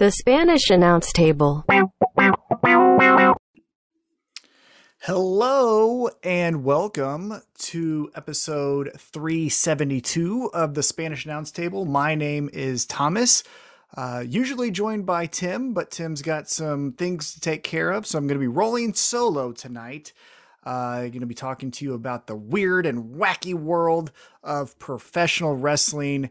The Spanish announce table. Hello and welcome to episode 372 of the Spanish Announce Table. My name is Thomas, uh, usually joined by Tim, but Tim's got some things to take care of, so I'm going to be rolling solo tonight. Uh, going to be talking to you about the weird and wacky world of professional wrestling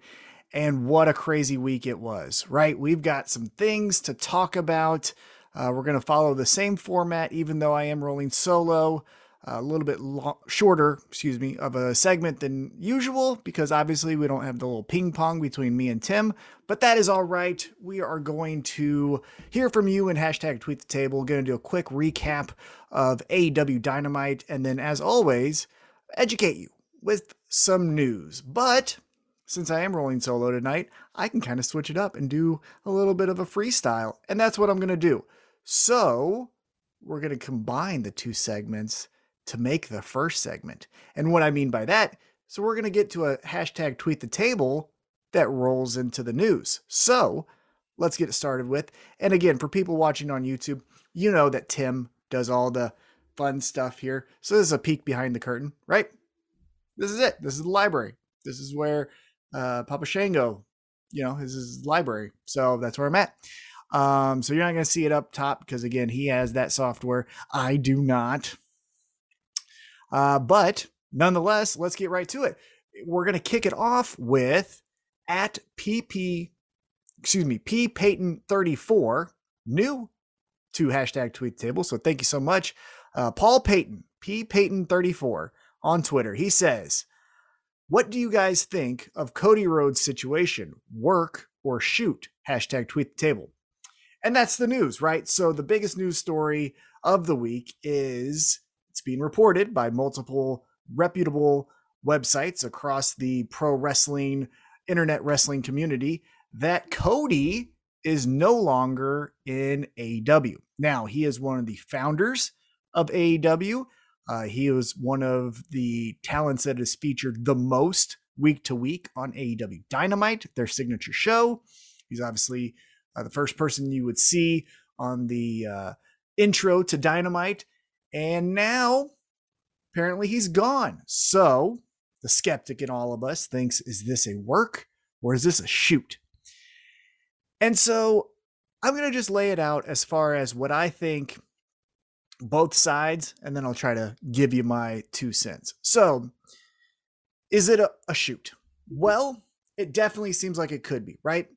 and what a crazy week it was, right? We've got some things to talk about. Uh, we're going to follow the same format, even though I am rolling solo, a little bit lo- shorter, excuse me, of a segment than usual, because obviously we don't have the little ping pong between me and Tim, but that is all right. We are going to hear from you and hashtag tweet the table. Going to do a quick recap of AEW Dynamite, and then, as always, educate you with some news. But since I am rolling solo tonight, I can kind of switch it up and do a little bit of a freestyle. And that's what I'm going to do. So we're going to combine the two segments to make the first segment. And what I mean by that, so we're going to get to a hashtag tweet the table that rolls into the news. So let's get started with. And again, for people watching on YouTube, you know that Tim does all the fun stuff here. So this is a peek behind the curtain, right? This is it. This is the library. This is where uh, Papa Shango, you know, is his library. So that's where I'm at. Um, so you're not going to see it up top because again, he has that software. I do not. Uh, but nonetheless, let's get right to it. We're going to kick it off with at PP, excuse me, P Payton 34, new to hashtag tweet table. So thank you so much. Uh, Paul Payton, P Payton 34 on Twitter. He says, what do you guys think of Cody Rhodes' situation? Work or shoot? Hashtag tweet the table. And that's the news, right? So the biggest news story of the week is it's being reported by multiple reputable websites across the pro wrestling, internet wrestling community that Cody is no longer in AEW. Now, he is one of the founders of AEW. Uh, he was one of the talents that is featured the most week to week on AEW Dynamite, their signature show. He's obviously uh, the first person you would see on the uh, intro to Dynamite. And now, apparently, he's gone. So, the skeptic in all of us thinks is this a work or is this a shoot? And so, I'm going to just lay it out as far as what I think both sides, and then I'll try to give you my two cents. So, is it a, a shoot? Well, it definitely seems like it could be, right?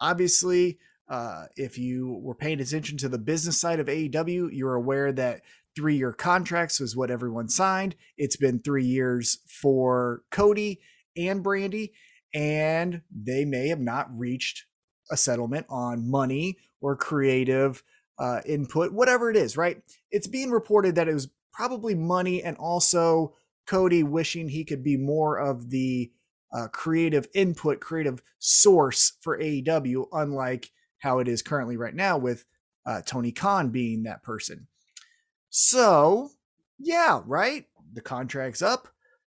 Obviously, uh, if you were paying attention to the business side of AEW, you're aware that three year contracts was what everyone signed. It's been three years for Cody and Brandi, and they may have not reached a settlement on money or creative uh, input, whatever it is, right? It's being reported that it was probably money and also Cody wishing he could be more of the uh, creative input, creative source for AEW, unlike how it is currently right now with uh, Tony Khan being that person. So, yeah, right? The contract's up.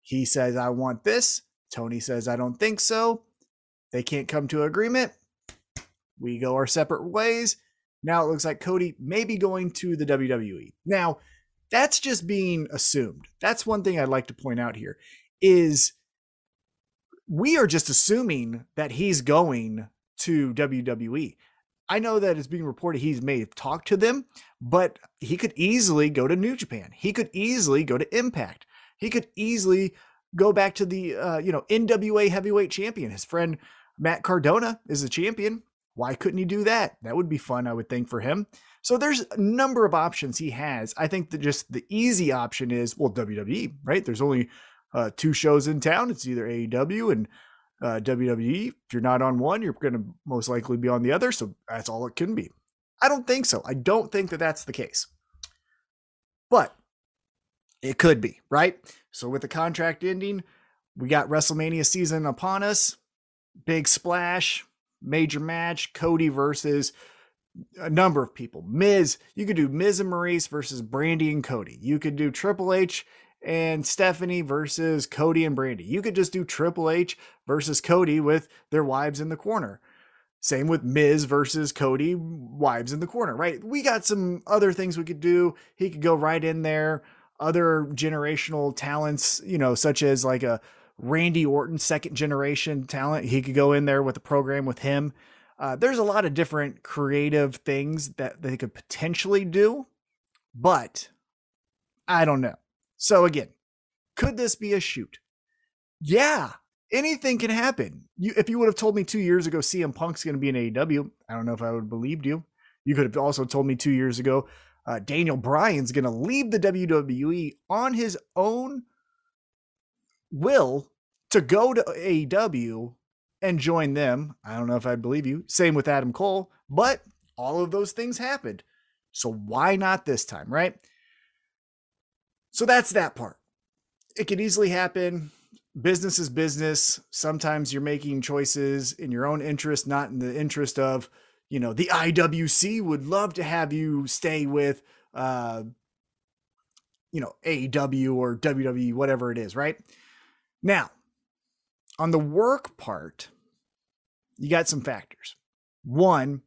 He says, I want this. Tony says, I don't think so. They can't come to agreement. We go our separate ways. Now it looks like Cody may be going to the WWE. Now, that's just being assumed. That's one thing I'd like to point out here is we are just assuming that he's going to WWE. I know that it's being reported he's may have talked to them, but he could easily go to New Japan. He could easily go to Impact. He could easily go back to the uh, you know NWA Heavyweight Champion. His friend Matt Cardona is the champion. Why couldn't he do that? That would be fun, I would think, for him. So there's a number of options he has. I think that just the easy option is well WWE, right? There's only uh, two shows in town. It's either AEW and uh, WWE. If you're not on one, you're going to most likely be on the other. So that's all it can be. I don't think so. I don't think that that's the case. But it could be, right? So with the contract ending, we got WrestleMania season upon us. Big splash, major match, Cody versus a number of people. Miz, you could do Miz and Maryse versus Brandi and Cody. You could do Triple H and Stephanie versus Cody and Brandi. You could just do Triple H versus Cody with their wives in the corner. Same with Miz versus Cody, wives in the corner, right? We got some other things we could do. He could go right in there. Other generational talents, you know, such as like a Randy Orton, second generation talent. He could go in there with a program with him. Uh, there's a lot of different creative things that they could potentially do, but I don't know. So again, could this be a shoot? Yeah, anything can happen. You, if you would have told me two years ago CM Punk's going to be in AEW, I don't know if I would have believed you. You could have also told me two years ago uh, Daniel Bryan's going to leave the WWE on his own will to go to AEW and join them. I don't know if I'd believe you. Same with Adam Cole, but all of those things happened. So why not this time, right? So that's that part. It could easily happen business is business. Sometimes you're making choices in your own interest, not in the interest of, you know, the IWC would love to have you stay with, uh, you know, AEW or WWE, whatever it is, right? Now, on the work part, you got some factors. One,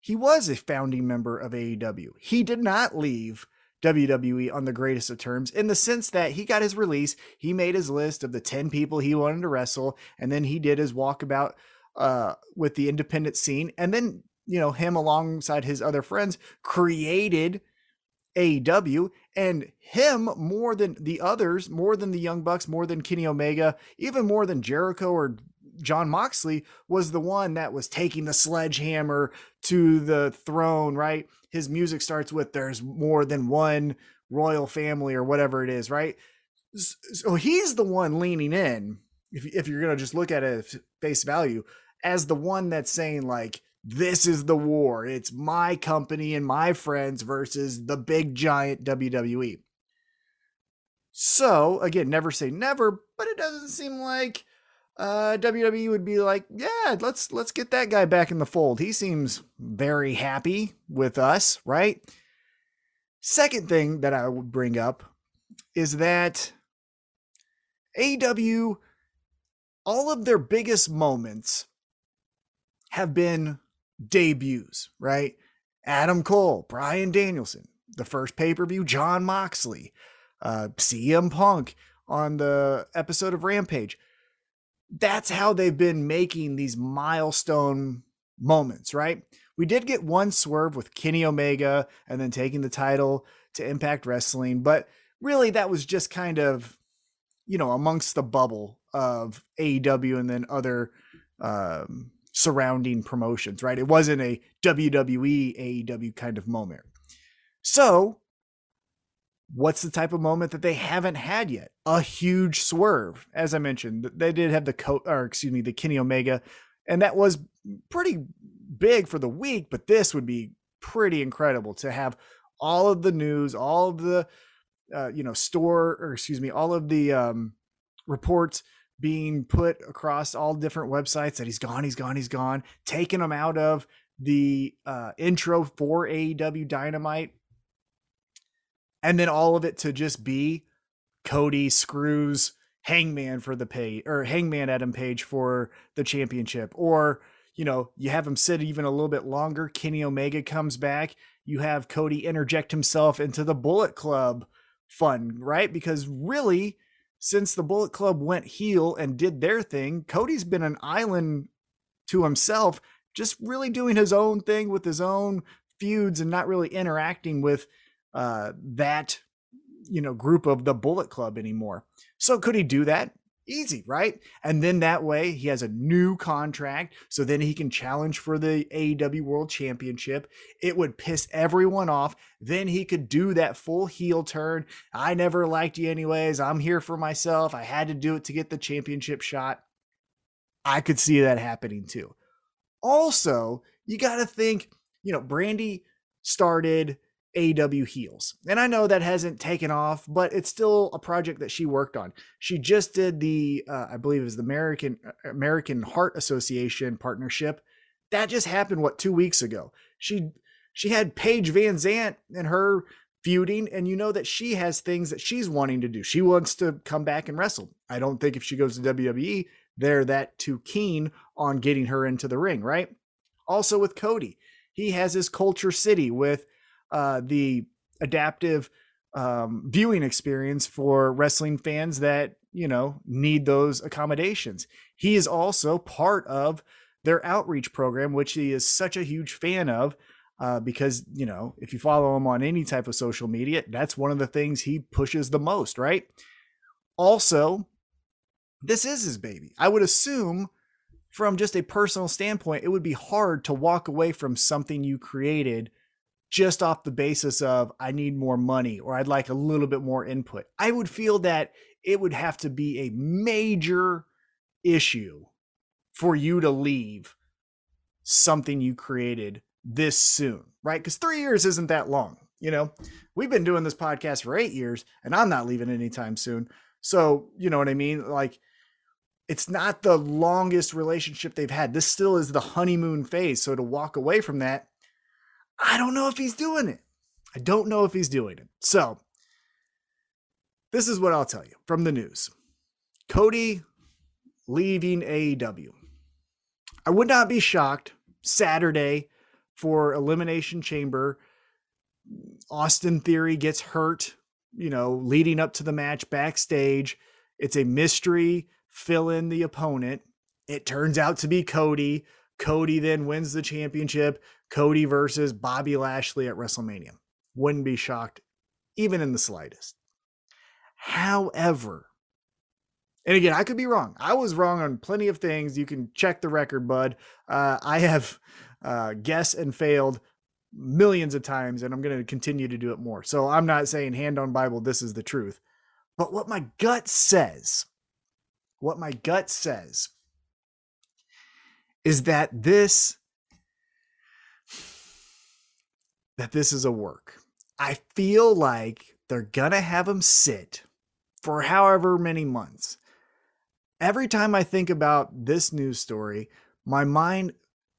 he was a founding member of AEW. He did not leave WWE on the greatest of terms in the sense that he got his release, he made his list of the 10 people he wanted to wrestle, and then he did his walkabout uh, with the independent scene. And then, you know, him alongside his other friends created AEW and him more than the others, more than the Young Bucks, more than Kenny Omega, even more than Jericho or Jon Moxley was the one that was taking the sledgehammer to the throne, right? His music starts with there's more than one royal family or whatever it is, right? So he's the one leaning in, if, if you're going to just look at it face value, as the one that's saying, like, this is the war. It's my company and my friends versus the big giant WWE. So, again, never say never, but it doesn't seem like uh, WWE would be like, yeah, let's let's get that guy back in the fold. He seems very happy with us, right? Second thing that I would bring up is that AW all of their biggest moments have been debuts, right? Adam Cole, Bryan Danielson, the first pay per view, Jon Moxley, uh, CM Punk on the episode of Rampage that's how they've been making these milestone moments, right? We did get one swerve with Kenny Omega and then taking the title to Impact Wrestling, but really that was just kind of, you know, amongst the bubble of AEW and then other um, surrounding promotions, right? It wasn't a WWE AEW kind of moment. So what's the type of moment that they haven't had yet? A huge swerve. As I mentioned, they did have the coat, or excuse me, the Kenny Omega, and that was pretty big for the week, but this would be pretty incredible to have all of the news, all of the, uh, you know, store, or excuse me, all of the um, reports being put across all different websites that he's gone, he's gone, he's gone, taking them out of the uh, intro for AEW Dynamite and then all of it to just be Cody screws Hangman for the pay or Hangman Adam Page for the championship, or you know you have him sit even a little bit longer. Kenny Omega comes back. You have Cody interject himself into the Bullet Club fun, right? Because really, since the Bullet Club went heel and did their thing, Cody's been an island to himself, just really doing his own thing with his own feuds and not really interacting with uh, that you know group of the Bullet Club anymore. So could he do that? Easy, right? And then that way he has a new contract, so then he can challenge for the AEW World Championship. It would piss everyone off. Then he could do that full heel turn. I never liked you anyways. I'm here for myself. I had to do it to get the championship shot. I could see that happening too. Also, you got to think, you know, Brandi started AW heels. And I know that hasn't taken off, but it's still a project that she worked on. She just did the, uh, I believe it was the American uh, American Heart Association partnership. That just happened what two weeks ago. She she had Paige VanZant and her feuding, and you know that she has things that she's wanting to do. She wants to come back and wrestle. I don't think if she goes to WWE, they're that too keen on getting her into the ring, right? Also with Cody, he has his KultureCity with uh, the adaptive um, viewing experience for wrestling fans that you know need those accommodations. He is also part of their outreach program, which he is such a huge fan of. Uh, because you know if you follow him on any type of social media that's one of the things he pushes the most right also this is his baby i would assume from just a personal standpoint it would be hard to walk away from something you created just off the basis of I need more money or I'd like a little bit more input. I would feel that it would have to be a major issue for you to leave something you created this soon, right? Because three years isn't that long. You know, we've been doing this podcast for eight years and I'm not leaving anytime soon. So, you know what I mean? Like, it's not the longest relationship they've had. This still is the honeymoon phase. So to walk away from that, I don't know if he's doing it. I don't know if he's doing it. So, this is what I'll tell you from the news Cody leaving AEW. I would not be shocked Saturday for Elimination Chamber. Austin Theory gets hurt, you know, leading up to the match backstage. It's a mystery. Fill in the opponent. It turns out to be Cody. Cody then wins the championship. Cody versus Bobby Lashley at WrestleMania. Wouldn't be shocked, even in the slightest. However, and again, I could be wrong. I was wrong on plenty of things. You can check the record, bud. Uh, I have uh, guessed and failed millions of times, and I'm going to continue to do it more. So I'm not saying hand on Bible, this is the truth. But what my gut says, what my gut says, is that this that this is a work. I feel like they're going to have him sit for however many months. Every time I think about this news story, my mind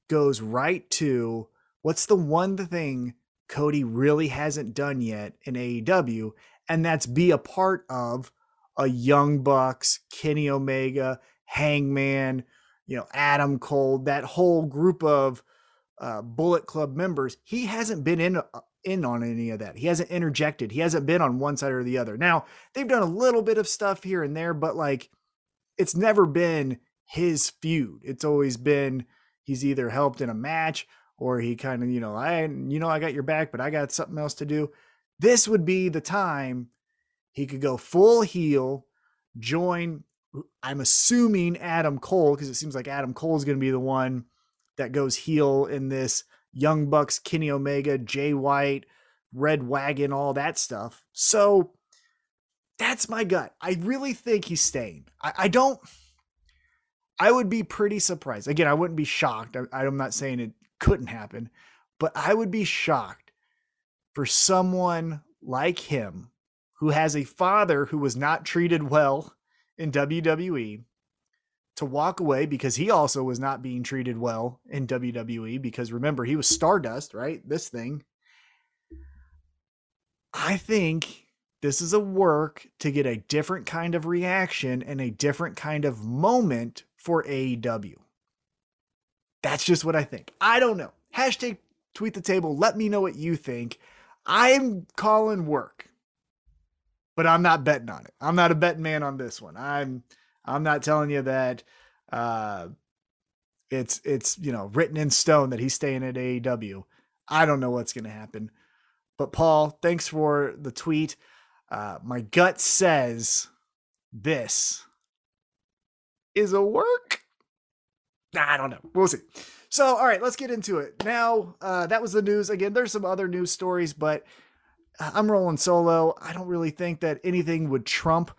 goes right to what's the one thing Cody really hasn't done yet in AEW, and that's be a part of a Young Bucks, Kenny Omega, Hangman, you know, Adam Cole, that whole group of uh, Bullet Club members, he hasn't been in uh, in on any of that. He hasn't interjected. He hasn't been on one side or the other. Now they've done a little bit of stuff here and there, but like it's never been his feud. It's always been he's either helped in a match or he kind of you know I you know I got your back, but I got something else to do. This would be the time he could go full heel, join. I'm assuming Adam Cole because it seems like Adam Cole is going to be the one that goes heel in this Young Bucks, Kenny Omega, Jay White, Red Wagon, all that stuff. So that's my gut. I really think he's staying. I, I don't. I would be pretty surprised. Again, I wouldn't be shocked. I, I'm not saying it couldn't happen, but I would be shocked for someone like him who has a father who was not treated well in WWE to walk away because he also was not being treated well in WWE because remember he was Stardust, right? This thing. I think this is a work to get a different kind of reaction and a different kind of moment for AEW. That's just what I think. I don't know. Hashtag tweet the table. Let me know what you think. I'm calling work, but I'm not betting on it. I'm not a betting man on this one. I'm I'm not telling you that uh, it's it's you know written in stone that he's staying at AEW. I don't know what's going to happen. But Paul, thanks for the tweet. Uh, my gut says this is a work. I don't know. We'll see. So, all right, let's get into it. Now, uh, that was the news. Again, there's some other news stories, but I'm rolling solo. I don't really think that anything would trump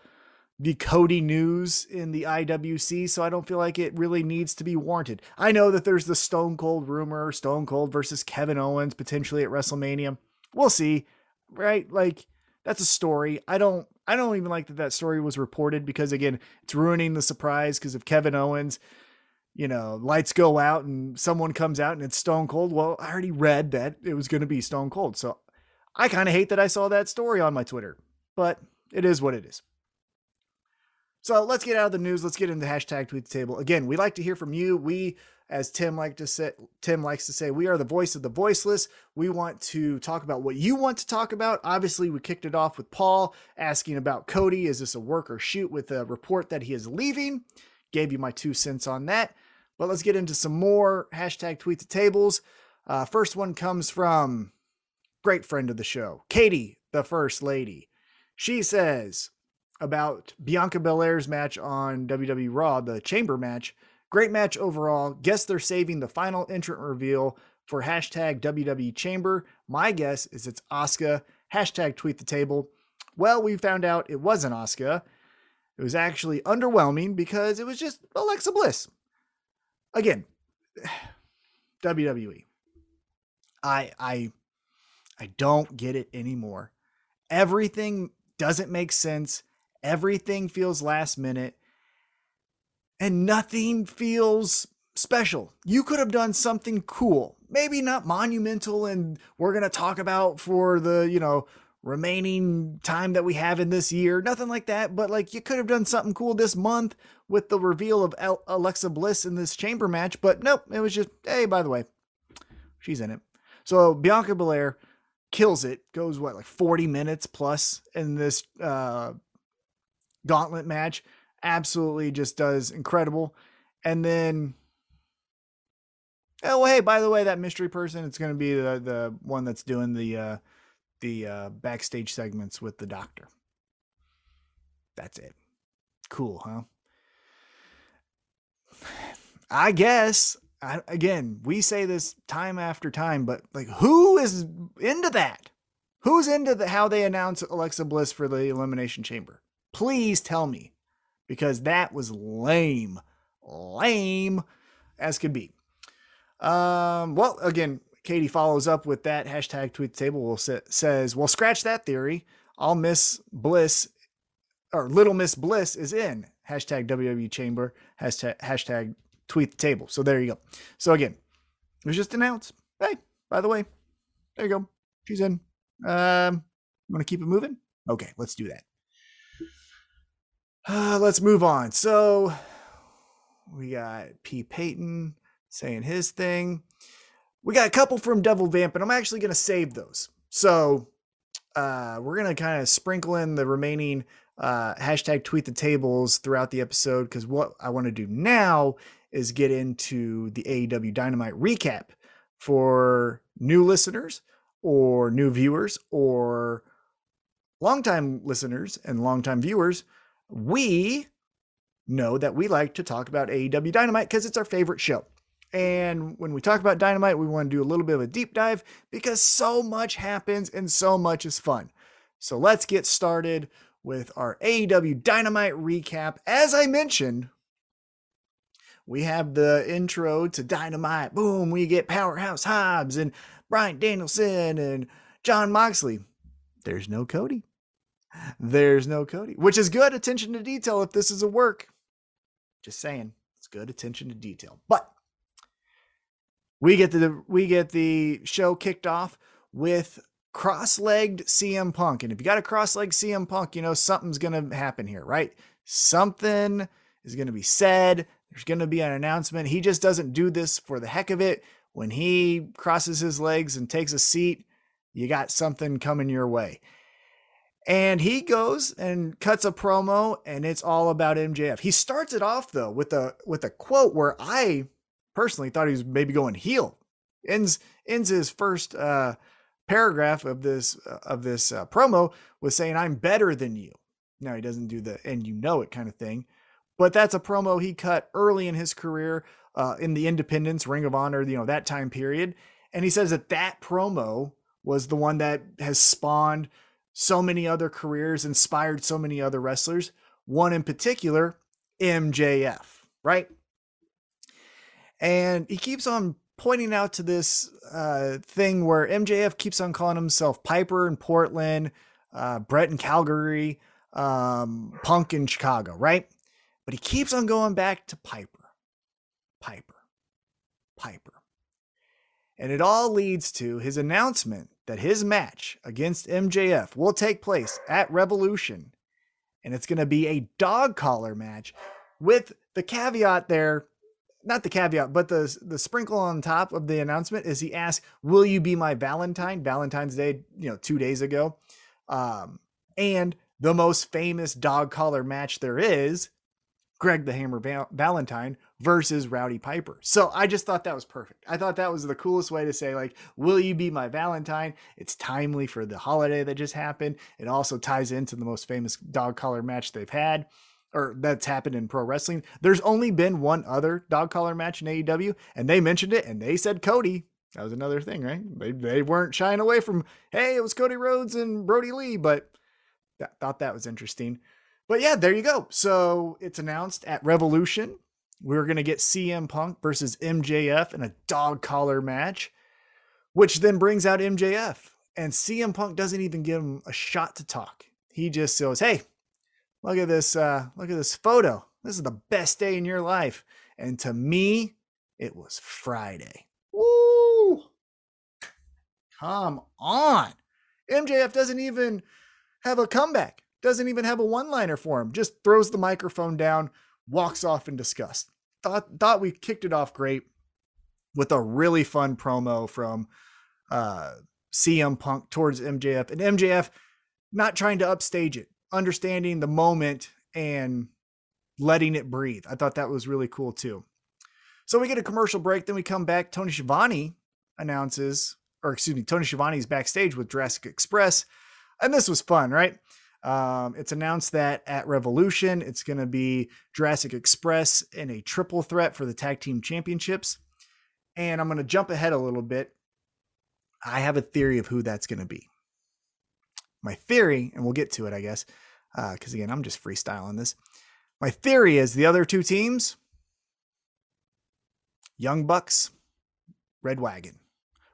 the Cody news in the IWC, so I don't feel like it really needs to be warranted. I know that there's the Stone Cold rumor, Stone Cold versus Kevin Owens potentially at WrestleMania. We'll see, right? Like that's a story. I don't I don't even like that that story was reported because again, it's ruining the surprise because if Kevin Owens, you know, lights go out and someone comes out and it's Stone Cold, well, I already read that it was going to be Stone Cold. So I kind of hate that I saw that story on my Twitter, but it is what it is. So let's get out of the news. Let's get into hashtag tweet the table. Again, we like to hear from you. We as Tim like to say, Tim likes to say, we are the voice of the voiceless. We want to talk about what you want to talk about. Obviously, we kicked it off with Paul asking about Cody. Is this a work or shoot with a report that he is leaving? Gave you my two cents on that. But let's get into some more hashtag tweet the tables. Uh, first one comes from great friend of the show, Katie, the first lady. She says about Bianca Belair's match on WWE Raw, the chamber match. Great match overall. Guess they're saving the final entrant reveal for hashtag WWE Chamber. My guess is it's Asuka. Hashtag tweet the table. Well, we found out it wasn't Asuka. It was actually underwhelming because it was just Alexa Bliss. Again, WWE. I I I don't get it anymore. Everything doesn't make sense. Everything feels last minute and nothing feels special. You could have done something cool, maybe not monumental, and we're going to talk about for the, you know, remaining time that we have in this year. Nothing like that, but like you could have done something cool this month with the reveal of Alexa Bliss in this chamber match, but nope, it was just, hey, by the way, she's in it. So Bianca Belair kills it, goes what, like 40 minutes plus in this uh, gauntlet match absolutely just does incredible. And then, oh hey, by the way, that mystery person, it's going to be the the one that's doing the uh, the uh, backstage segments with the doctor. That's it. Cool, huh? I guess. I, again, we say this time after time, but like, who is into that? Who's into the, how they announce Alexa Bliss for the Elimination Chamber? Please tell me because that was lame, lame as could be. Um, well, again, Katie follows up with that hashtag tweet table will say, says, well, scratch that theory. All Miss Bliss or Little Miss Bliss is in hashtag WWE Chamber hashtag, hashtag tweet the table. So there you go. So again, it was just announced. Hey, by the way, there you go. She's in. Um, want to keep it moving? Okay, let's do that. Uh, let's move on. So we got P. Peyton saying his thing. We got a couple from Devil Vamp, and I'm actually going to save those. So uh, we're going to kind of sprinkle in the remaining uh, hashtag tweet the tables throughout the episode because what I want to do now is get into the AEW Dynamite recap for new listeners or new viewers or longtime listeners and longtime viewers we know that we like to talk about AEW Dynamite because it's our favorite show. And when we talk about Dynamite, we want to do a little bit of a deep dive because so much happens and so much is fun. So let's get started with our AEW Dynamite recap. As I mentioned, we have the intro to Dynamite. Boom, we get Powerhouse Hobbs and Bryan Danielson and Jon Moxley. There's no Cody. There's no Cody, which is good attention to detail if this is a work. Just saying, it's good attention to detail. But we get the we get the show kicked off with cross-legged CM Punk. And if you got a cross-legged CM Punk, you know something's going to happen here, right? Something is going to be said. There's going to be an announcement. He just doesn't do this for the heck of it. When he crosses his legs and takes a seat, you got something coming your way. And he goes and cuts a promo and it's all about MJF. He starts it off though with a with a quote where I personally thought he was maybe going heel. Ends ends his first uh, paragraph of this uh, of this uh, promo with saying I'm better than you. Now he doesn't do the and you know it kind of thing, but that's a promo he cut early in his career uh, in the Independence Ring of Honor, you know that time period, and he says that that promo was the one that has spawned so many other careers, inspired so many other wrestlers. One in particular, MJF, right? And he keeps on pointing out to this uh, thing where MJF keeps on calling himself Piper in Portland, uh, Bret in Calgary, um, Punk in Chicago, right? But he keeps on going back to Piper, Piper, Piper. And it all leads to his announcement that his match against MJF will take place at Revolution. And it's going to be a dog collar match with the caveat there not the caveat, but the the sprinkle on top of the announcement is he asked, "Will you be my Valentine?" Valentine's Day, you know, two days ago, um, and the most famous dog collar match there is, Greg the Hammer Val- Valentine versus Rowdy Piper. So I just thought that was perfect. I thought that was the coolest way to say, like, "Will you be my Valentine?" It's timely for the holiday that just happened. It also ties into the most famous dog collar match they've had or that's happened in pro wrestling. There's only been one other dog collar match in AEW, and they mentioned it and they said Cody. That was another thing, right? They they weren't shying away from, hey, it was Cody Rhodes and Brodie Lee, but that, thought that was interesting. But yeah, there you go. So it's announced at Revolution. We're gonna get CM Punk versus MJF in a dog collar match, which then brings out MJF. And CM Punk doesn't even give him a shot to talk. He just says, Hey, look at this uh look at this photo this is the best day in your life and to me it was friday Woo! come on mjf doesn't even have a comeback doesn't even have a one liner for him just throws the microphone down walks off in disgust thought thought we kicked it off great with a really fun promo from uh CM Punk towards MJF and MJF not trying to upstage it understanding the moment and letting it breathe. I thought that was really cool too. So we get a commercial break, then we come back. Tony Schiavone announces, or excuse me, Tony Schiavone is backstage with Jurassic Express. And this was fun, right? Um, it's announced that at Revolution, it's going to be Jurassic Express in a triple threat for the tag team championships. And I'm going to jump ahead a little bit. I have a theory of who that's going to be. My theory, and we'll get to it, I guess, because uh, again, I'm just freestyling this. My theory is the other two teams Young Bucks, Red Wagon.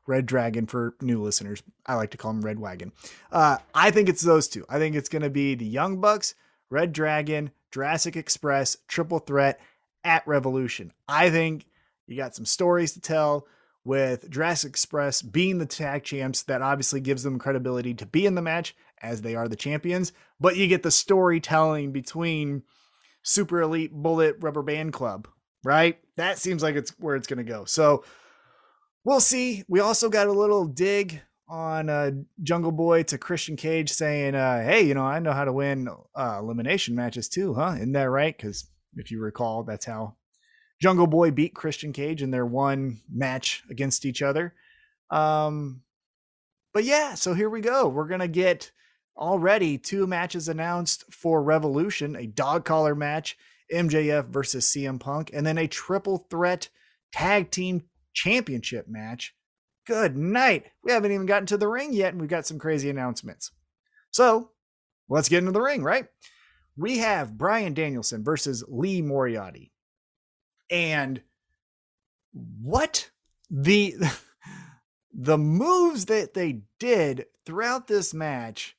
Red Dragon for new listeners. I like to call them Red Wagon. Uh, I think it's those two. I think it's going to be the Young Bucks, Red Dragon, Jurassic Express, Triple Threat at Revolution. I think you got some stories to tell with Jurassic Express being the tag champs. That obviously gives them credibility to be in the match as they are the champions. But you get the storytelling between Super Elite Bullet Rubber Band Club, right? That seems like it's where it's going to go. So we'll see. We also got a little dig on uh, Jungle Boy to Christian Cage saying, uh, "Hey, you know, I know how to win uh, elimination matches too, huh? Isn't that right? Because if you recall, that's how Jungle Boy beat Christian Cage in their one match against each other. Um, but yeah, so here we go. We're gonna get already two matches announced for Revolution: a dog collar match, MJF versus CM Punk, and then a triple threat tag team championship match. Good night. We haven't even gotten to the ring yet, and we've got some crazy announcements. So let's get into the ring, right? We have Bryan Danielson versus Lee Moriarty and what the the moves that they did throughout this match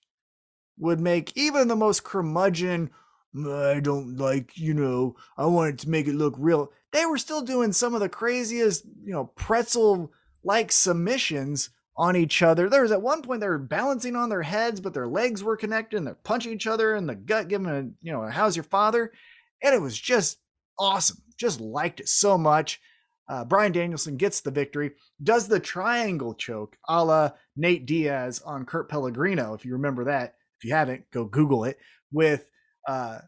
would make even the most curmudgeon mm, I don't like, you know, I wanted to make it look real. They were still doing some of the craziest, you know, pretzel like submissions on each other. There was at one point they were balancing on their heads, but their legs were connected and they're punching each other in the gut, giving a, you know, how's your father? And it was just awesome. Just liked it so much. Uh, Bryan Danielson gets the victory, does the triangle choke a la Nate Diaz on Kurt Pellegrino. If you remember that, if you haven't, go Google it with uh,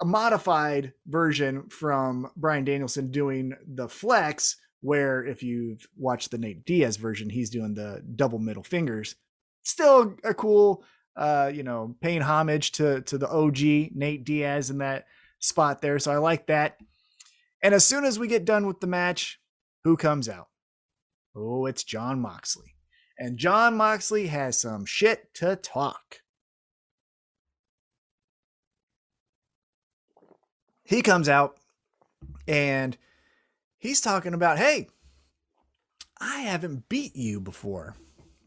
a modified version from Bryan Danielson doing the flex, where if you've watched the Nate Diaz version, he's doing the double middle fingers. Still a cool, uh, you know, paying homage to to the OG Nate Diaz in that spot there. So I like that. And as soon as we get done with the match, who comes out? Oh, it's Jon Moxley. And Jon Moxley has some shit to talk. He comes out and he's talking about, "Hey, I haven't beat you before."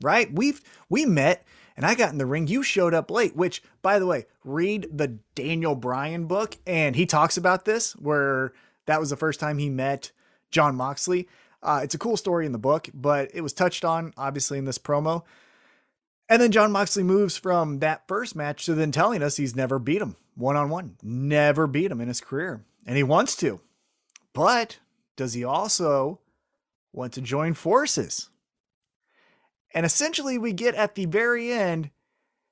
Right? We've we met and I got in the ring. You showed up late, which, by the way, read the Daniel Bryan book, and he talks about this, where that was the first time he met Jon Moxley. Uh, it's a cool story in the book, but it was touched on, obviously, in this promo. And then Jon Moxley moves from that first match to then telling us he's never beat him one on one, never beat him in his career, and he wants to. But does he also want to join forces? And essentially, we get at the very end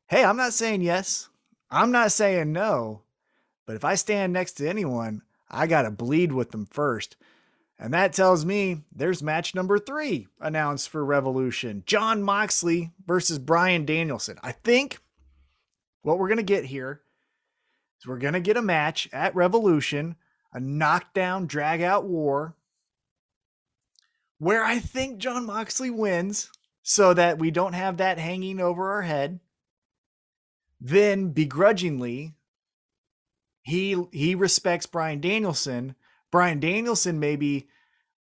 hey, I'm not saying yes, I'm not saying no, but if I stand next to anyone, I got to bleed with them first. And that tells me there's match number three announced for Revolution Jon Moxley versus Bryan Danielson. I think what we're going to get here is we're going to get a match at Revolution, a knockdown, drag out war, where I think Jon Moxley wins so that we don't have that hanging over our head. Then begrudgingly, he he respects Bryan Danielson. Bryan Danielson maybe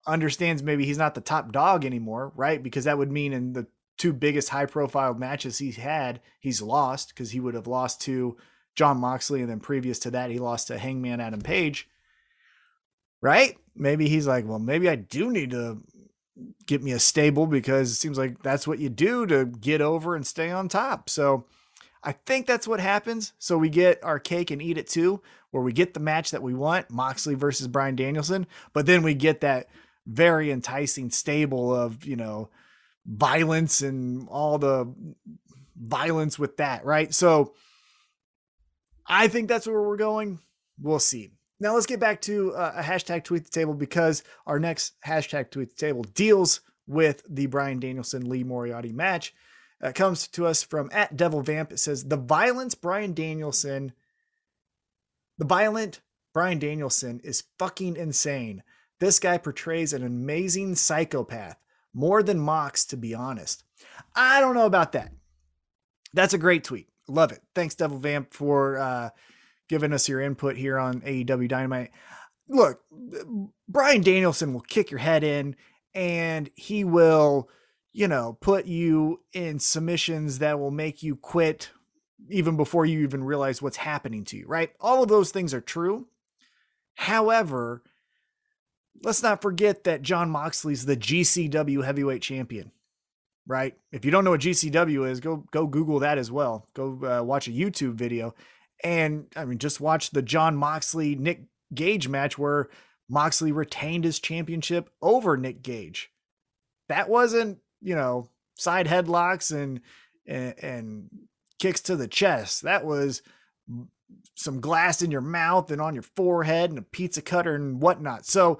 understands maybe he's not the top dog anymore, right? Because that would mean in the two biggest high profile matches he's had, he's lost because he would have lost to Jon Moxley and then previous to that he lost to Hangman Adam Page. Right? Maybe he's like, well, maybe I do need to get me a stable because it seems like that's what you do to get over and stay on top. So I think that's what happens. So we get our cake and eat it too, where we get the match that we want, Moxley versus Bryan Danielson, but then we get that very enticing stable of, you know, violence and all the violence with that, right? So I think that's where we're going. We'll see. Now let's get back to uh, a hashtag tweet the table because our next hashtag tweet the table deals with the Bryan Danielson Lee Moriarty match. Uh, comes to us from at Devil Vamp. It says the violence Bryan Danielson, the violent Bryan Danielson is fucking insane. This guy portrays an amazing psychopath, more than Mox, to be honest. I don't know about that. That's a great tweet. Love it. Thanks, Devil Vamp, for uh, giving us your input here on AEW Dynamite. Look, Bryan Danielson will kick your head in and he will, you know, put you in submissions that will make you quit even before you even realize what's happening to you, right? All of those things are true. However, let's not forget that Jon Moxley's the GCW heavyweight champion, right? If you don't know what GCW is, go go Google that as well. Go uh, watch a YouTube video, and I mean, just watch the Jon Moxley Nick Gage match where Moxley retained his championship over Nick Gage. That wasn't you know side headlocks and and, and kicks to the chest. That was some glass in your mouth and on your forehead and a pizza cutter and whatnot. So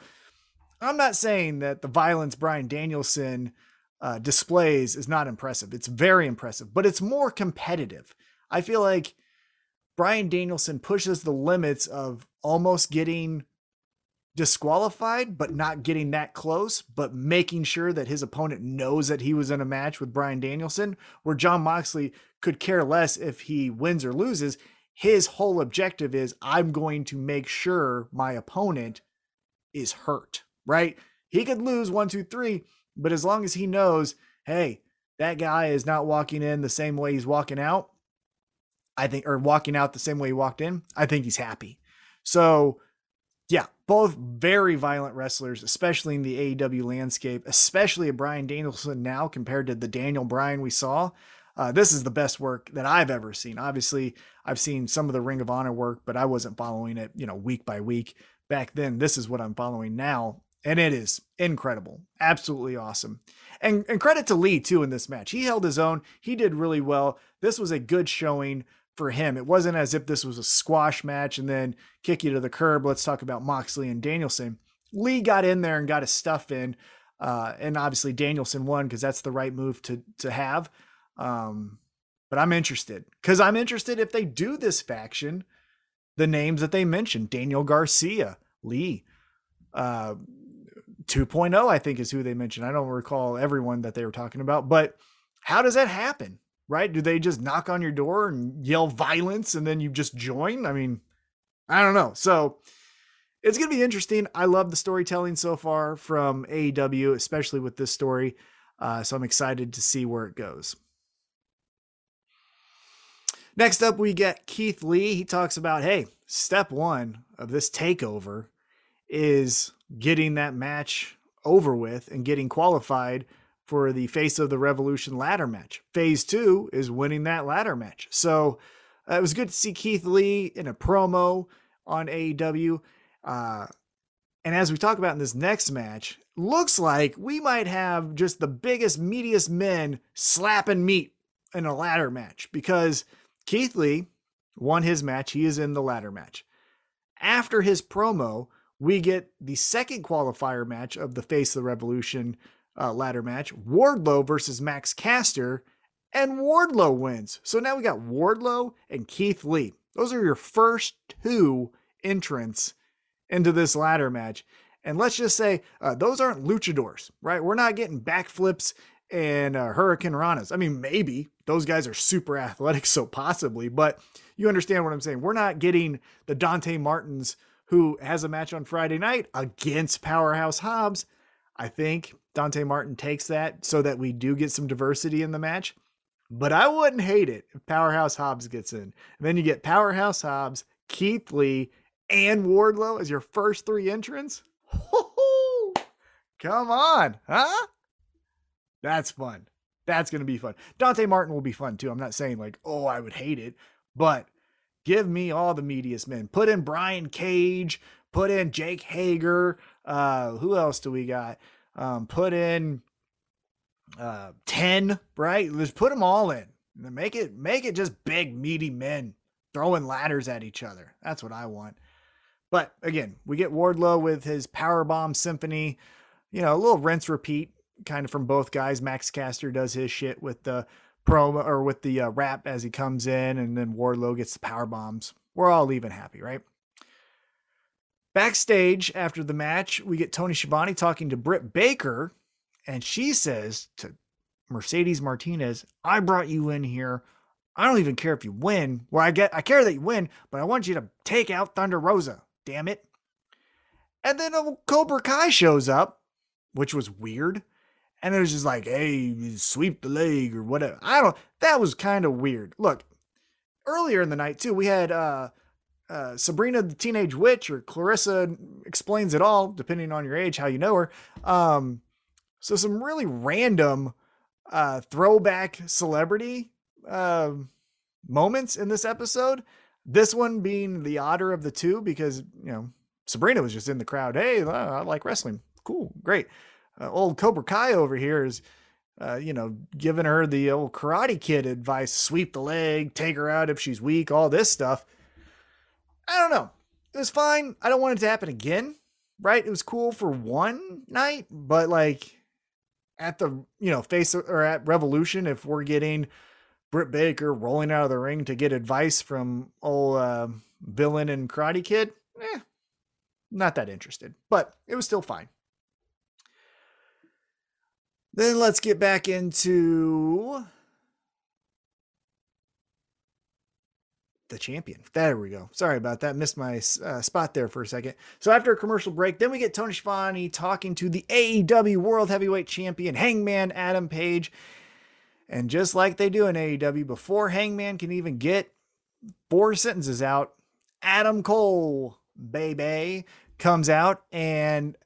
I'm not saying that the violence Bryan Danielson uh, displays is not impressive. It's very impressive, but it's more competitive. I feel like Bryan Danielson pushes the limits of almost getting disqualified, but not getting that close, but making sure that his opponent knows that he was in a match with Bryan Danielson, where Jon Moxley could care less if he wins or loses. His whole objective is I'm going to make sure my opponent is hurt right? He could lose one, two, three, but as long as he knows, hey, that guy is not walking in the same way he's walking out, I think, or walking out the same way he walked in, I think he's happy. So, yeah, both very violent wrestlers, especially in the AEW landscape, especially a Bryan Danielson now compared to the Daniel Bryan we saw. Uh, this is the best work that I've ever seen. Obviously, I've seen some of the Ring of Honor work, but I wasn't following it, you know, week by week back then. This is what I'm following now and it is incredible, absolutely awesome. And, and credit to Lee too in this match. He held his own. He did really well. This was a good showing for him. It wasn't as if this was a squash match and then kick you to the curb. Let's talk about Moxley and Danielson. Lee got in there and got his stuff in, uh, and obviously Danielson won because that's the right move to to have. Um, but I'm interested because I'm interested if they do this faction, the names that they mentioned: Daniel Garcia, Lee, uh, 2.0, I think is who they mentioned. I don't recall everyone that they were talking about, but how does that happen? Right? Do they just knock on your door and yell violence and then you just join? I mean, I don't know. So it's going to be interesting. I love the storytelling so far from AEW, especially with this story. Uh, so I'm excited to see where it goes. Next up, we get Keith Lee. He talks about hey, step one of this takeover is getting that match over with and getting qualified for the face of the revolution ladder match. Phase two is winning that ladder match. So uh, it was good to see Keith Lee in a promo on AEW. Uh, And as we talk about in this next match, looks like we might have just the biggest, meatiest men slapping meat in a ladder match because Keith Lee won his match. He is in the ladder match. After his promo, we get the second qualifier match of the Face of the Revolution uh, ladder match Wardlow versus Max Caster, and Wardlow wins. So now we got Wardlow and Keith Lee. Those are your first two entrants into this ladder match. And let's just say uh, those aren't luchadors, right? We're not getting backflips and uh, hurricanranas. I mean, maybe those guys are super athletic, so possibly, but you understand what I'm saying. We're not getting the Dante Martins who has a match on Friday night against Powerhouse Hobbs. I think Dante Martin takes that so that we do get some diversity in the match. But I wouldn't hate it if Powerhouse Hobbs gets in. And then you get Powerhouse Hobbs, Keith Lee, and Wardlow as your first three entrants. Come on, huh? That's fun. That's going to be fun. Dante Martin will be fun too. I'm not saying like, oh, I would hate it, but give me all the meatiest men. Put in Brian Cage, put in Jake Hager. Uh, who else do we got? Um, put in uh 10, right? Let's put them all in. Make it make it just big meaty men throwing ladders at each other. That's what I want. But again, we get Wardlow with his power bomb symphony, you know, a little rinse repeat kind of from both guys. Max Caster does his shit with the promo or with the uh, rap as he comes in, and then Wardlow gets the power bombs. We're all even happy, right? Backstage after the match, we get Tony Schiavone talking to Britt Baker, and she says to Mercedes Martinez, I brought you in here. I don't even care if you win. Well, I get I care that you win, but I want you to take out Thunder Rosa. Damn it. And then a Cobra Kai shows up, which was weird. And it was just like, hey, sweep the leg or whatever. I don't that was kind of weird. Look, earlier in the night too, we had uh uh, Sabrina the Teenage Witch or Clarissa explains it all, depending on your age, how you know her. Um, so some really random uh, throwback celebrity uh, moments in this episode. This one being the odder of the two because you know Sabrina was just in the crowd. Hey, uh, I like wrestling. Cool, great. Uh, old Cobra Kai over here is, uh, you know, giving her the old Karate Kid advice: sweep the leg, take her out if she's weak, all this stuff. I don't know. It was fine. I don't want it to happen again. Right? It was cool for one night, but like at the you know face or at Revolution, if we're getting Britt Baker rolling out of the ring to get advice from old uh, villain and Karate Kid, eh, not that interested. But it was still fine. Then let's get back into the champion. There we go. Sorry about that. Missed my uh, spot there for a second. So after a commercial break, then we get Tony Schiavone talking to the AEW World Heavyweight Champion Hangman Adam Page. And just like they do in AEW, before Hangman can even get four sentences out, Adam Cole, baby, comes out and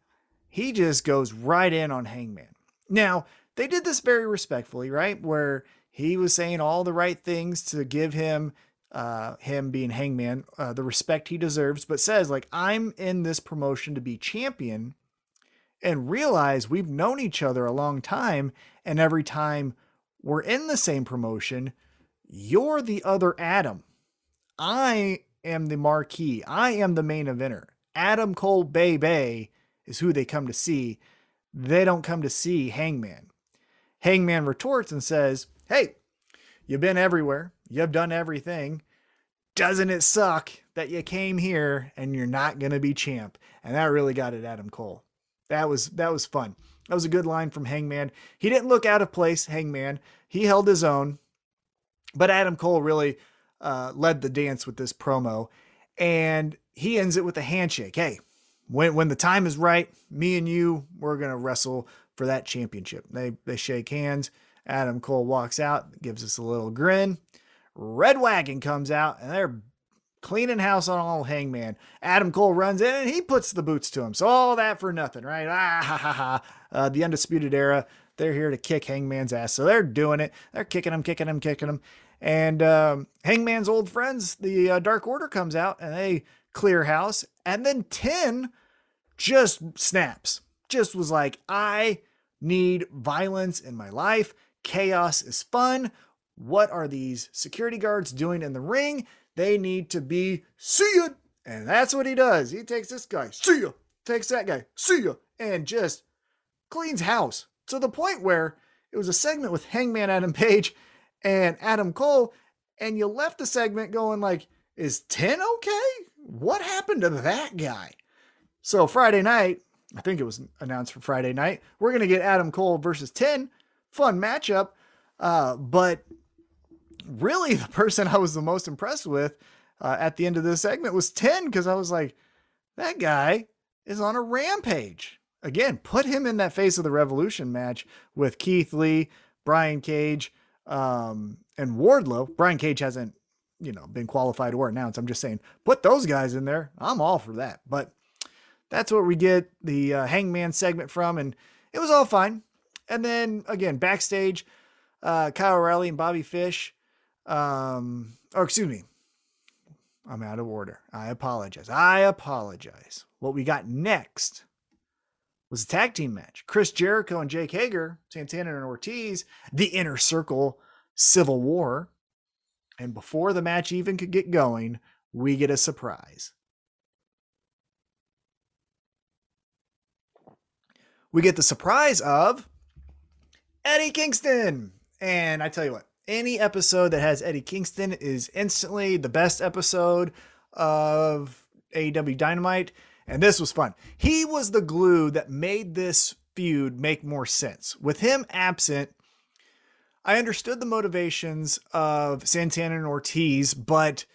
he just goes right in on Hangman. Now, they did this very respectfully, right? Where he was saying all the right things to give him uh, him being Hangman, uh, the respect he deserves, but says, like, I'm in this promotion to be champion and realize we've known each other a long time. And every time we're in the same promotion, you're the other Adam. I am the marquee. I am the main eventer. Adam Cole Bay Bay is who they come to see. They don't come to see Hangman. Hangman retorts and says, Hey, you've been everywhere. You've done everything. Doesn't it suck that you came here and you're not going to be champ? And that really got at Adam Cole. That was that was fun. That was a good line from Hangman. He didn't look out of place, Hangman. He held his own. But Adam Cole really uh, led the dance with this promo. And he ends it with a handshake. Hey, when when the time is right, me and you, we're gonna wrestle for that championship. They they shake hands. Adam Cole walks out, gives us a little grin. Red Dragon comes out and they're cleaning house on all Hangman. Adam Cole runs in and he puts the boots to him. So all that for nothing, right? Ah ha ha ha. Uh, the Undisputed Era, they're here to kick Hangman's ass. So they're doing it. They're kicking him, kicking him, kicking him. And um, Hangman's old friends, the uh, Dark Order, comes out and they clear house. And then 10 just snaps. Just was like, I need violence in my life. Chaos is fun. What are these security guards doing in the ring? They need to be see ya. And that's what he does. He takes this guy, see ya, takes that guy, see ya, and just cleans house to the point where it was a segment with Hangman Adam Page and Adam Cole, and you left the segment going like, is 10 okay? What happened to that guy? So Friday night, I think it was announced for Friday night, we're gonna get Adam Cole versus 10. Fun matchup. Uh, but really the person I was the most impressed with uh, at the end of this segment was 10 because I was like, that guy is on a rampage. Again, put him in that face of the revolution match with Keith Lee, Brian Cage, um, and Wardlow. Brian Cage hasn't, you know, been qualified or announced. I'm just saying, put those guys in there. I'm all for that. But that's what we get the uh, Hangman segment from, and it was all fine. And then again, backstage, uh, Kyle O'Reilly and Bobby Fish, um, or excuse me, I'm out of order. I apologize. I apologize. What we got next was a tag team match. Chris Jericho and Jake Hager, Santana and Ortiz, the inner circle civil war. And before the match even could get going, we get a surprise. We get the surprise of Eddie Kingston. And I tell you what, any episode that has Eddie Kingston is instantly the best episode of AEW Dynamite. And this was fun. He was the glue that made this feud make more sense. With him absent, I understood the motivations of Santana and Ortiz, but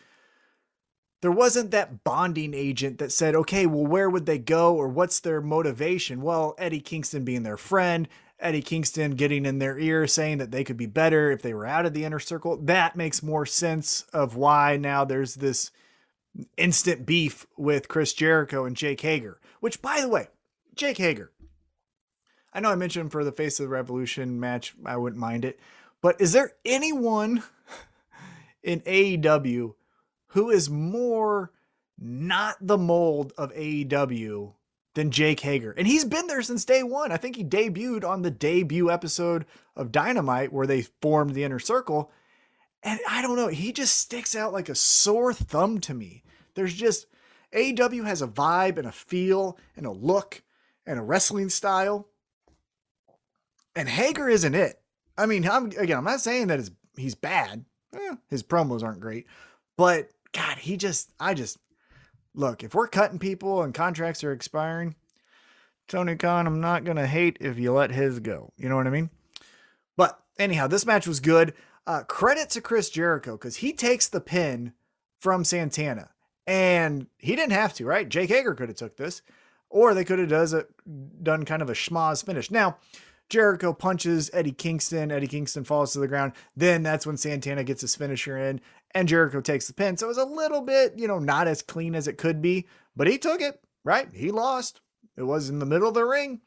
there wasn't that bonding agent that said, okay, well, where would they go or what's their motivation? Well, Eddie Kingston being their friend, Eddie Kingston getting in their ear saying that they could be better if they were out of the inner circle. That makes more sense of why now there's this instant beef with Chris Jericho and Jake Hager, which, by the way, Jake Hager, I know I mentioned for the Face of the Revolution match. I wouldn't mind it. But is there anyone in AEW who is more not the mold of AEW than Jake Hager? And he's been there since day one. I think he debuted on the debut episode of Dynamite where they formed the inner circle. And I don't know, he just sticks out like a sore thumb to me. There's just AEW has a vibe and a feel and a look and a wrestling style. And Hager isn't it. I mean, I'm again, I'm not saying that he's bad. Eh, his promos aren't great, but God, he just, I just look. If we're cutting people and contracts are expiring, Tony Khan, I'm not gonna hate if you let his go. You know what I mean? But anyhow, this match was good. Uh, credit to Chris Jericho because he takes the pin from Santana. And he didn't have to, right? Jake Hager could have took this, or they could have does a, done kind of a schmoz finish. Now, Jericho punches Eddie Kingston. Eddie Kingston falls to the ground. Then that's when Santana gets his finisher in, and Jericho takes the pin. So it was a little bit, you know, not as clean as it could be, but he took it, right? He lost. It was in the middle of the ring.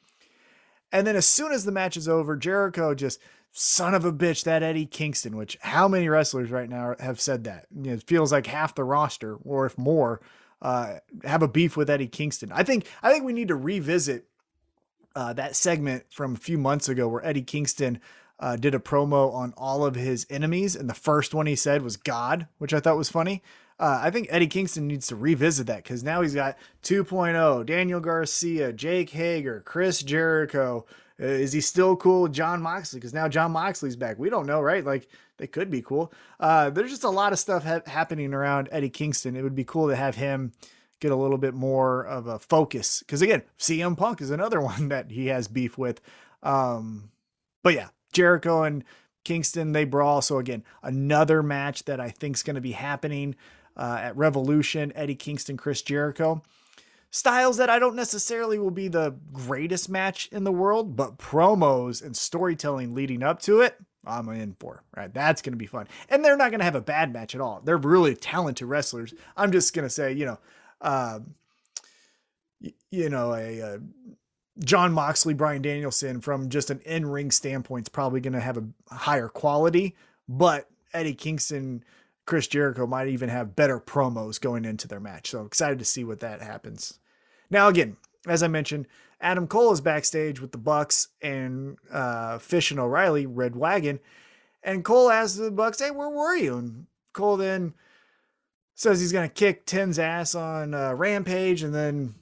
And then as soon as the match is over, Jericho just son of a bitch, that Eddie Kingston, which how many wrestlers right now have said that? You know, it feels like half the roster, or if more, uh, have a beef with Eddie Kingston. I think I think we need to revisit uh, that segment from a few months ago where Eddie Kingston uh, did a promo on all of his enemies, and the first one he said was God, which I thought was funny. Uh, I think Eddie Kingston needs to revisit that because now he's got 2.0, Daniel Garcia, Jake Hager, Chris Jericho, uh, is he still cool with Jon Moxley? Because now Jon Moxley's back. We don't know, right? Like they could be cool. Uh, there's just a lot of stuff ha- happening around Eddie Kingston. It would be cool to have him get a little bit more of a focus. Because again, CM Punk is another one that he has beef with. Um, but yeah, Jericho and Kingston they brawl. So again, another match that I think is going to be happening uh, at Revolution. Eddie Kingston, Chris Jericho styles that I don't necessarily will be the greatest match in the world, but promos and storytelling leading up to it, I'm in for. Right, that's going to be fun, and they're not going to have a bad match at all. They're really talented wrestlers. I'm just going to say, you know, uh, you know, a, a Jon Moxley, Bryan Danielson, from just an in ring standpoint, is probably going to have a higher quality, but Eddie Kingston. Chris Jericho might even have better promos going into their match. So excited to see what that happens. Now, again, as I mentioned, Adam Cole is backstage with the Bucks and uh, Fish and O'Reilly, Red Dragon. And Cole asks the Bucks, "Hey, where were you?" And Cole then says he's going to kick Ten's ass on uh, Rampage, and then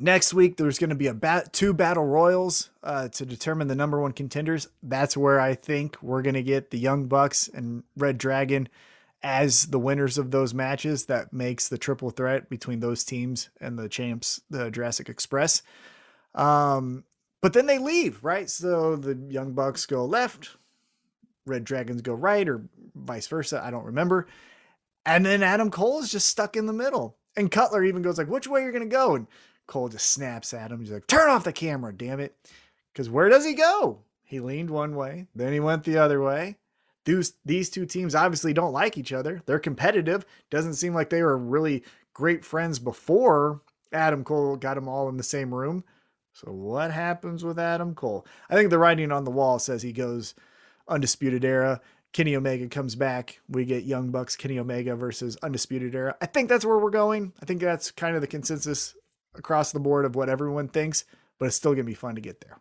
next week there's going to be a bat- two battle royals uh, to determine the number one contenders. That's where I think we're going to get the Young Bucks and Red Dragon as the winners of those matches. That makes the triple threat between those teams and the champs, the Jurassic Express. Um, but then they leave, right? So the Young Bucks go left, Red Dragons go right, or vice versa. I don't remember. And then Adam Cole is just stuck in the middle. And Cutler even goes like, "Which way are you're gonna go?" And Cole just snaps at him. He's like, "Turn off the camera, damn it!" Because where does he go? He leaned one way, then he went the other way. These these two teams obviously don't like each other. They're competitive. Doesn't seem like they were really great friends before Adam Cole got them all in the same room. So what happens with Adam Cole? I think the writing on the wall says he goes undisputed era. Kenny Omega comes back. We get Young Bucks, Kenny Omega versus Undisputed Era. I think that's where we're going. I think that's kind of the consensus across the board of what everyone thinks, but it's still going to be fun to get there.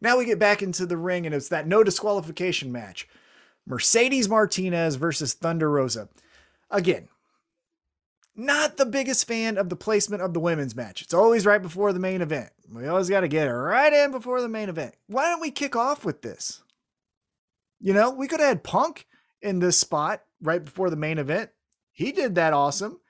Now we get back into the ring, and it's that no disqualification match Mercedes Martinez versus Thunder Rosa. Again, not the biggest fan of the placement of the women's match. It's always right before the main event. We always got to get it right in before the main event. Why don't we kick off with this? You know, we could have had Punk in this spot right before the main event. He did that awesome.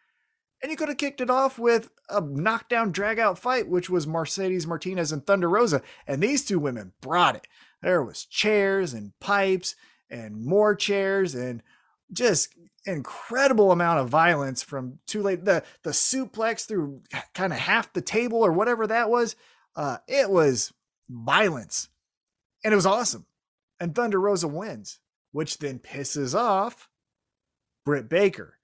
And you could have kicked it off with a knockdown dragout fight, which was Mercedes Martinez and Thunder Rosa. And these two women brought it. There was chairs and pipes and more chairs and just incredible amount of violence from too late. The the suplex through kind of half the table or whatever that was. Uh, it was violence. And it was awesome and Thunder Rosa wins, which then pisses off Britt Baker.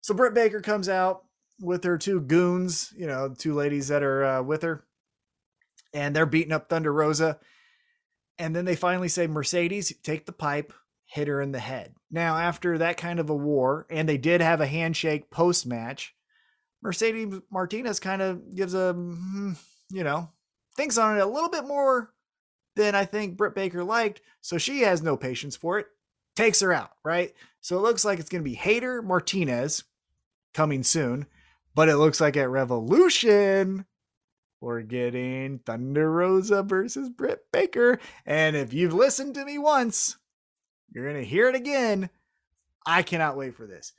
So Britt Baker comes out with her two goons, you know, two ladies that are uh, with her, and they're beating up Thunder Rosa. And then they finally say, Mercedes, take the pipe, hit her in the head. Now, after that kind of a war, and they did have a handshake post match, Mercedes Martinez kind of gives a, hmm, you know, thinks on it a little bit more than I think Britt Baker liked. So she has no patience for it, takes her out, right? So it looks like it's going to be Hayter Martinez coming soon, but it looks like at Revolution, we're getting Thunder Rosa versus Britt Baker. And if you've listened to me once, you're going to hear it again. I cannot wait for this.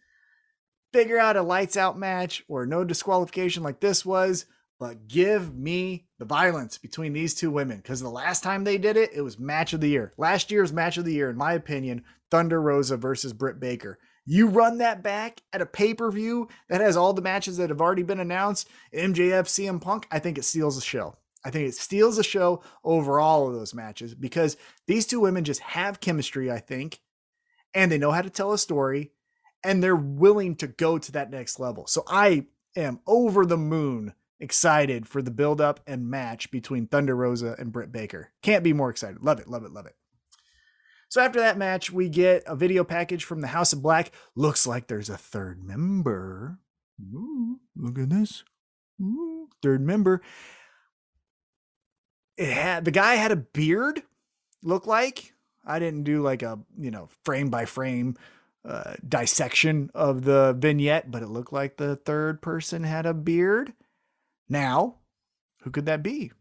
Figure out a lights out match or no disqualification like this was but give me the violence between these two women because the last time they did it, it was match of the year. Last year's match of the year, in my opinion, Thunder Rosa versus Britt Baker. You run that back at a pay per view that has all the matches that have already been announced, MJF, CM Punk, I think it steals the show. I think it steals the show over all of those matches because these two women just have chemistry, I think, and they know how to tell a story and they're willing to go to that next level. So I am over the moon excited for the build up and match between Thunder Rosa and Britt Baker. Can't be more excited. Love it, love it, love it. So after that match, we get a video package from the House of Black. Looks like there's a third member. Ooh, look at this. Ooh, third member. It had the guy had a beard, look like. I didn't do like a, you know, frame by frame uh, dissection of the vignette, but it looked like the third person had a beard. Now, who could that be?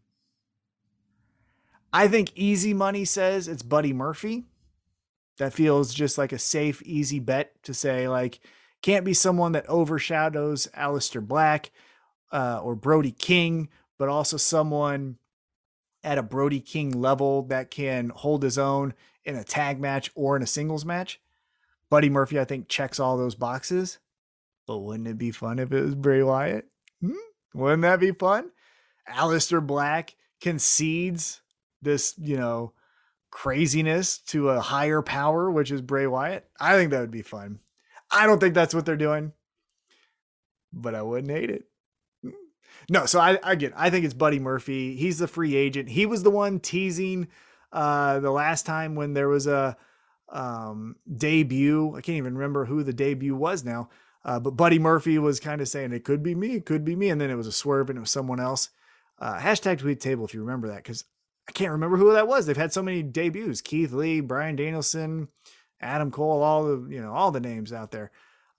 I think easy money says it's Buddy Murphy. That feels just like a safe, easy bet to say, like, can't be someone that overshadows Aleister Black uh, or Brody King, but also someone at a Brody King level that can hold his own in a tag match or in a singles match. Buddy Murphy, I think, checks all those boxes. But wouldn't it be fun if it was Bray Wyatt? Hmm? Wouldn't that be fun? Aleister Black concedes this, you know, craziness to a higher power, which is Bray Wyatt. I think that would be fun. I don't think that's what they're doing, but I wouldn't hate it. No, so I again, I think it's Buddy Murphy. He's the free agent. He was the one teasing uh the last time when there was a um debut. I can't even remember who the debut was now Uh, but Buddy Murphy was kind of saying it could be me, it could be me, and then it was a swerve and it was someone else. Uh, hashtag tweet table if you remember that because I can't remember who that was. They've had so many debuts: Keith Lee, Bryan Danielson, Adam Cole, all the you know all the names out there.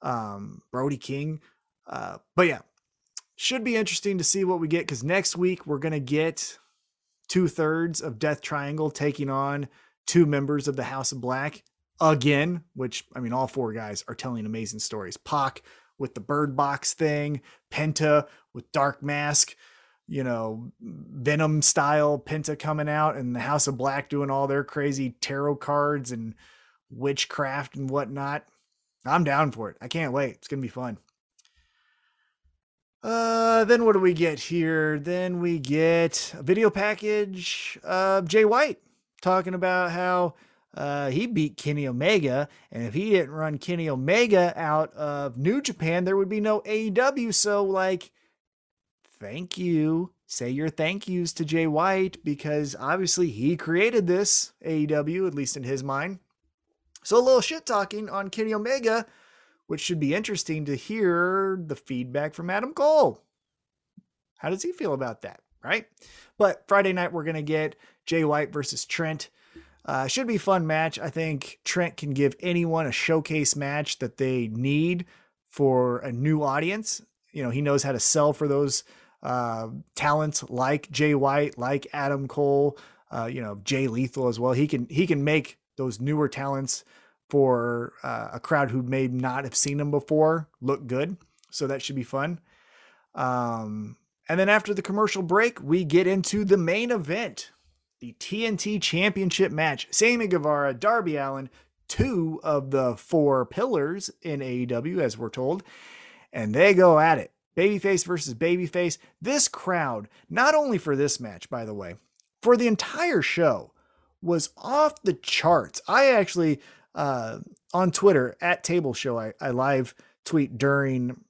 Um, Brody King, uh, but yeah, should be interesting to see what we get because next week we're gonna get two thirds of Death Triangle taking on two members of the House of Black again, which I mean, all four guys are telling amazing stories. Pac with the Bird Box thing, Penta with Dark Mask, you know, Venom style Penta coming out, and the House of Black doing all their crazy tarot cards and witchcraft and whatnot. I'm down for it. I can't wait. It's gonna be fun. Uh, then what do we get here? Then we get a video package of Jay White talking about how uh, he beat Kenny Omega, and if he didn't run Kenny Omega out of New Japan, there would be no AEW. So, like, thank you. Say your thank yous to Jay White because obviously he created this AEW, at least in his mind. So, a little shit talking on Kenny Omega, which should be interesting to hear the feedback from Adam Cole. How does he feel about that? Right? But Friday night, we're going to get Jay White versus Trent. Uh, should be fun match. I think Trent can give anyone a showcase match that they need for a new audience. You know, he knows how to sell for those uh, talents like Jay White, like Adam Cole, uh, you know, Jay Lethal as well. He can he can make those newer talents for uh, a crowd who may not have seen them before look good. So that should be fun. Um, and then after the commercial break, we get into the main event the TNT Championship match. Sammy Guevara, Darby Allin, two of the four pillars in AEW, as we're told, and they go at it. Babyface versus babyface. This crowd, not only for this match, by the way, for the entire show, was off the charts. I actually, uh, on Twitter, at Table Show, I, I live tweet during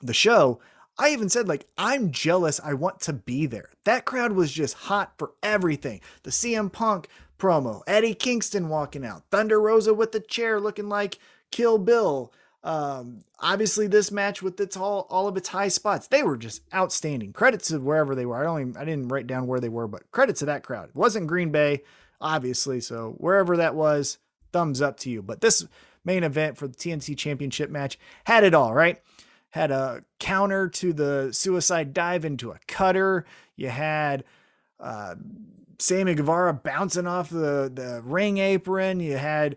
the show. I even said, like, I'm jealous. I want to be there. That crowd was just hot for everything. The CM Punk promo, Eddie Kingston walking out, Thunder Rosa with the chair looking like Kill Bill. Um, obviously, this match with its all all of its high spots, they were just outstanding. Credits to wherever they were. I don't even, I didn't write down where they were, but credit to that crowd. It wasn't Green Bay, obviously. So wherever that was, thumbs up to you. But this main event for the TNT Championship match had it all, right? Had a counter to the suicide dive into a cutter. You had uh, Sammy Guevara bouncing off the, the ring apron. You had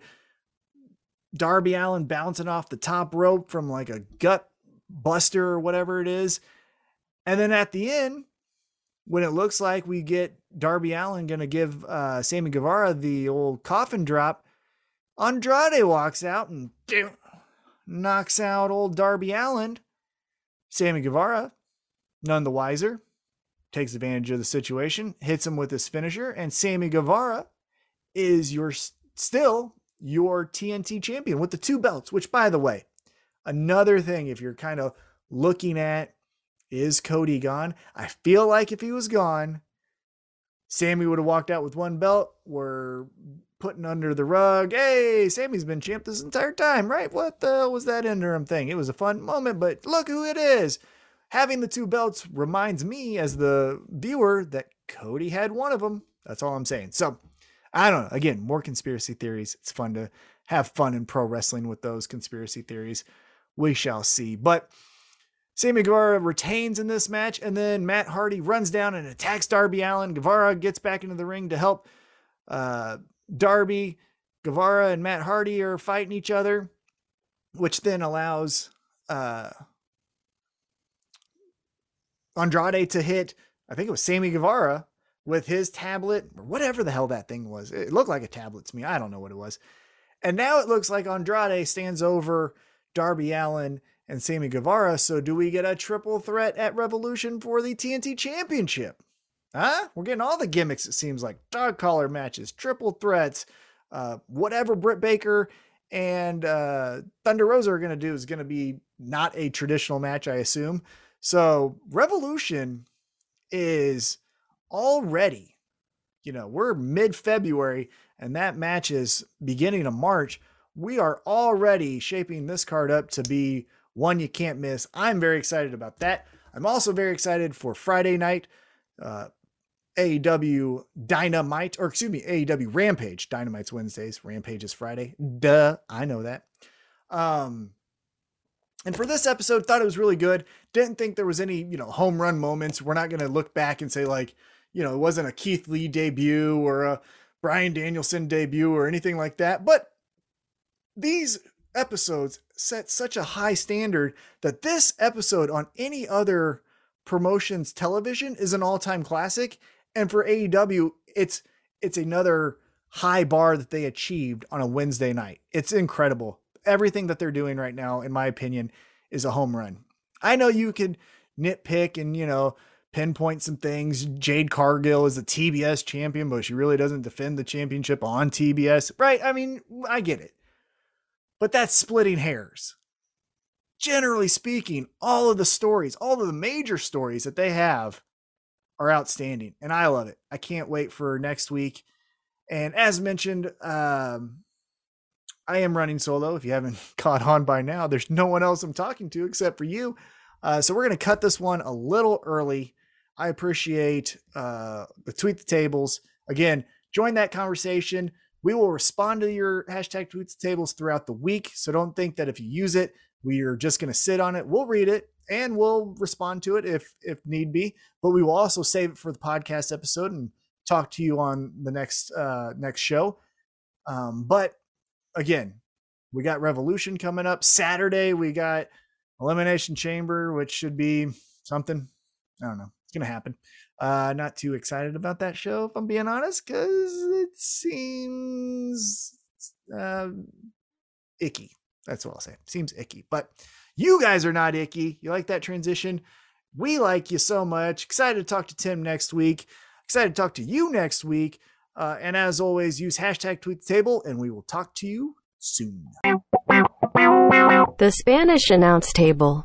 Darby Allin bouncing off the top rope from like a gut buster or whatever it is. And then at the end, when it looks like we get Darby Allin going to give uh, Sammy Guevara the old coffin drop, Andrade walks out and knocks out old Darby Allin. Sammy Guevara, none the wiser, takes advantage of the situation, hits him with his finisher, and Sammy Guevara is your still your TNT champion with the two belts, which by the way, another thing if you're kind of looking at is Cody gone? I feel like if he was gone, Sammy would have walked out with one belt. We're putting under the rug. Hey, Sammy's been champ this entire time, right? What the hell was that interim thing? It was a fun moment, but look who it is. Having the two belts reminds me, as the viewer, that Cody had one of them. That's all I'm saying. So, I don't know. Again, more conspiracy theories. It's fun to have fun in pro wrestling with those conspiracy theories. We shall see. But Sammy Guevara retains in this match, and then Matt Hardy runs down and attacks Darby Allin. Guevara gets back into the ring to help uh, Darby, Guevara, and Matt Hardy are fighting each other, which then allows uh, Andrade to hit, I think it was Sammy Guevara with his tablet or whatever the hell that thing was. It looked like a tablet to me. I don't know what it was. And now it looks like Andrade stands over Darby Allin and Sammy Guevara. So do we get a triple threat at Revolution for the TNT Championship? Huh? We're getting all the gimmicks, it seems like. Dog collar matches, triple threats, uh, whatever Britt Baker and uh, Thunder Rosa are going to do is going to be not a traditional match, I assume. So Revolution is already, you know, we're mid February and that match is beginning of March. we are already shaping this card up to be one you can't miss. I'm very excited about that. I'm also very excited for Friday night. Uh, AEW Dynamite, or excuse me, AEW Rampage. Dynamite's Wednesdays, Rampage is Friday. Duh, I know that. Um, and for this episode, thought it was really good. Didn't think there was any, you know, home run moments. We're not going to look back and say like, you know, it wasn't a Keith Lee debut or a Bryan Danielson debut or anything like that. But these episodes set such a high standard that this episode on any other promotions television is an all-time classic and for AEW it's it's another high bar that they achieved on a Wednesday night. It's incredible. Everything that they're doing right now in my opinion is a home run. I know you could nitpick and you know pinpoint some things. Jade Cargill is a TBS champion, but she really doesn't defend the championship on TBS. Right? I mean, I get it. But that's splitting hairs. Generally speaking, all of the stories, all of the major stories that they have are outstanding. And I love it. I can't wait for next week. And as mentioned, um, I am running solo. If you haven't caught on by now, there's no one else I'm talking to except for you. Uh, so we're going to cut this one a little early. I appreciate uh, the tweet the tables. Again, join that conversation. We will respond to your hashtag tweets tables throughout the week. So don't think that if you use it, we are just going to sit on it. We'll read it and we'll respond to it if if need be. But we will also save it for the podcast episode and talk to you on the next uh, next show. Um, but again, we got Revolution coming up Saturday. We got Elimination Chamber, which should be something. I don't know. It's gonna happen. Uh, not too excited about that show, if I'm being honest, because it seems uh, icky. That's what I'll say. Seems icky, but you guys are not icky. You like that transition? We like you so much. Excited to talk to Tim next week. Excited to talk to you next week. Uh, and as always, use hashtag tweet the table, and we will talk to you soon. The Spanish announce table.